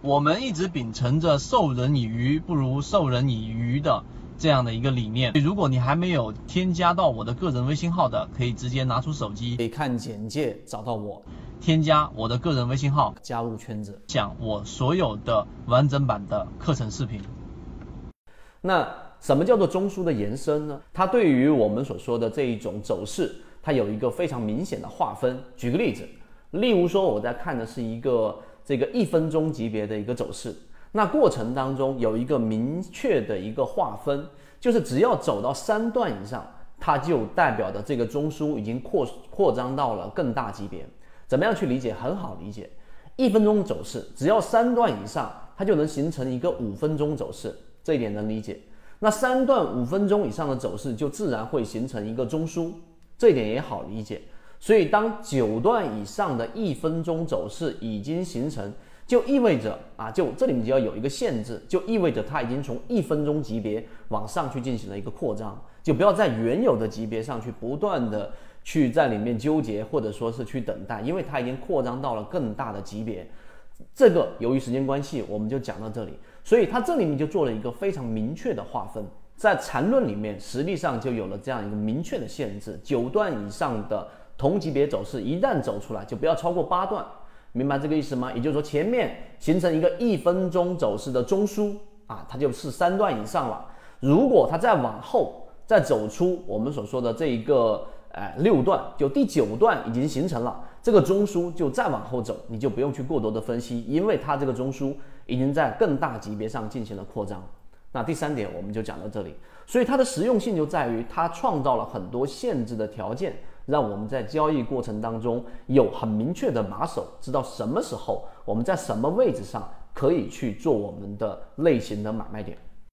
我们一直秉承着授人以鱼不如授人以渔的这样的一个理念。如果你还没有添加到我的个人微信号的，可以直接拿出手机，可以看简介找到我，添加我的个人微信号，加入圈子，讲我所有的完整版的课程视频。那什么叫做中枢的延伸呢？它对于我们所说的这一种走势，它有一个非常明显的划分。举个例子，例如说我在看的是一个。这个一分钟级别的一个走势，那过程当中有一个明确的一个划分，就是只要走到三段以上，它就代表的这个中枢已经扩扩张到了更大级别。怎么样去理解？很好理解，一分钟走势只要三段以上，它就能形成一个五分钟走势，这一点能理解。那三段五分钟以上的走势就自然会形成一个中枢，这一点也好理解。所以，当九段以上的一分钟走势已经形成，就意味着啊，就这里面就要有一个限制，就意味着它已经从一分钟级别往上去进行了一个扩张，就不要在原有的级别上去不断的去在里面纠结，或者说是去等待，因为它已经扩张到了更大的级别。这个由于时间关系，我们就讲到这里。所以它这里面就做了一个非常明确的划分，在缠论里面实际上就有了这样一个明确的限制，九段以上的。同级别走势一旦走出来，就不要超过八段，明白这个意思吗？也就是说，前面形成一个一分钟走势的中枢啊，它就是三段以上了。如果它再往后再走出我们所说的这一个呃六段，就第九段已经形成了这个中枢，就再往后走，你就不用去过多的分析，因为它这个中枢已经在更大级别上进行了扩张。那第三点我们就讲到这里，所以它的实用性就在于它创造了很多限制的条件。让我们在交易过程当中有很明确的把手，知道什么时候我们在什么位置上可以去做我们的类型的买卖点。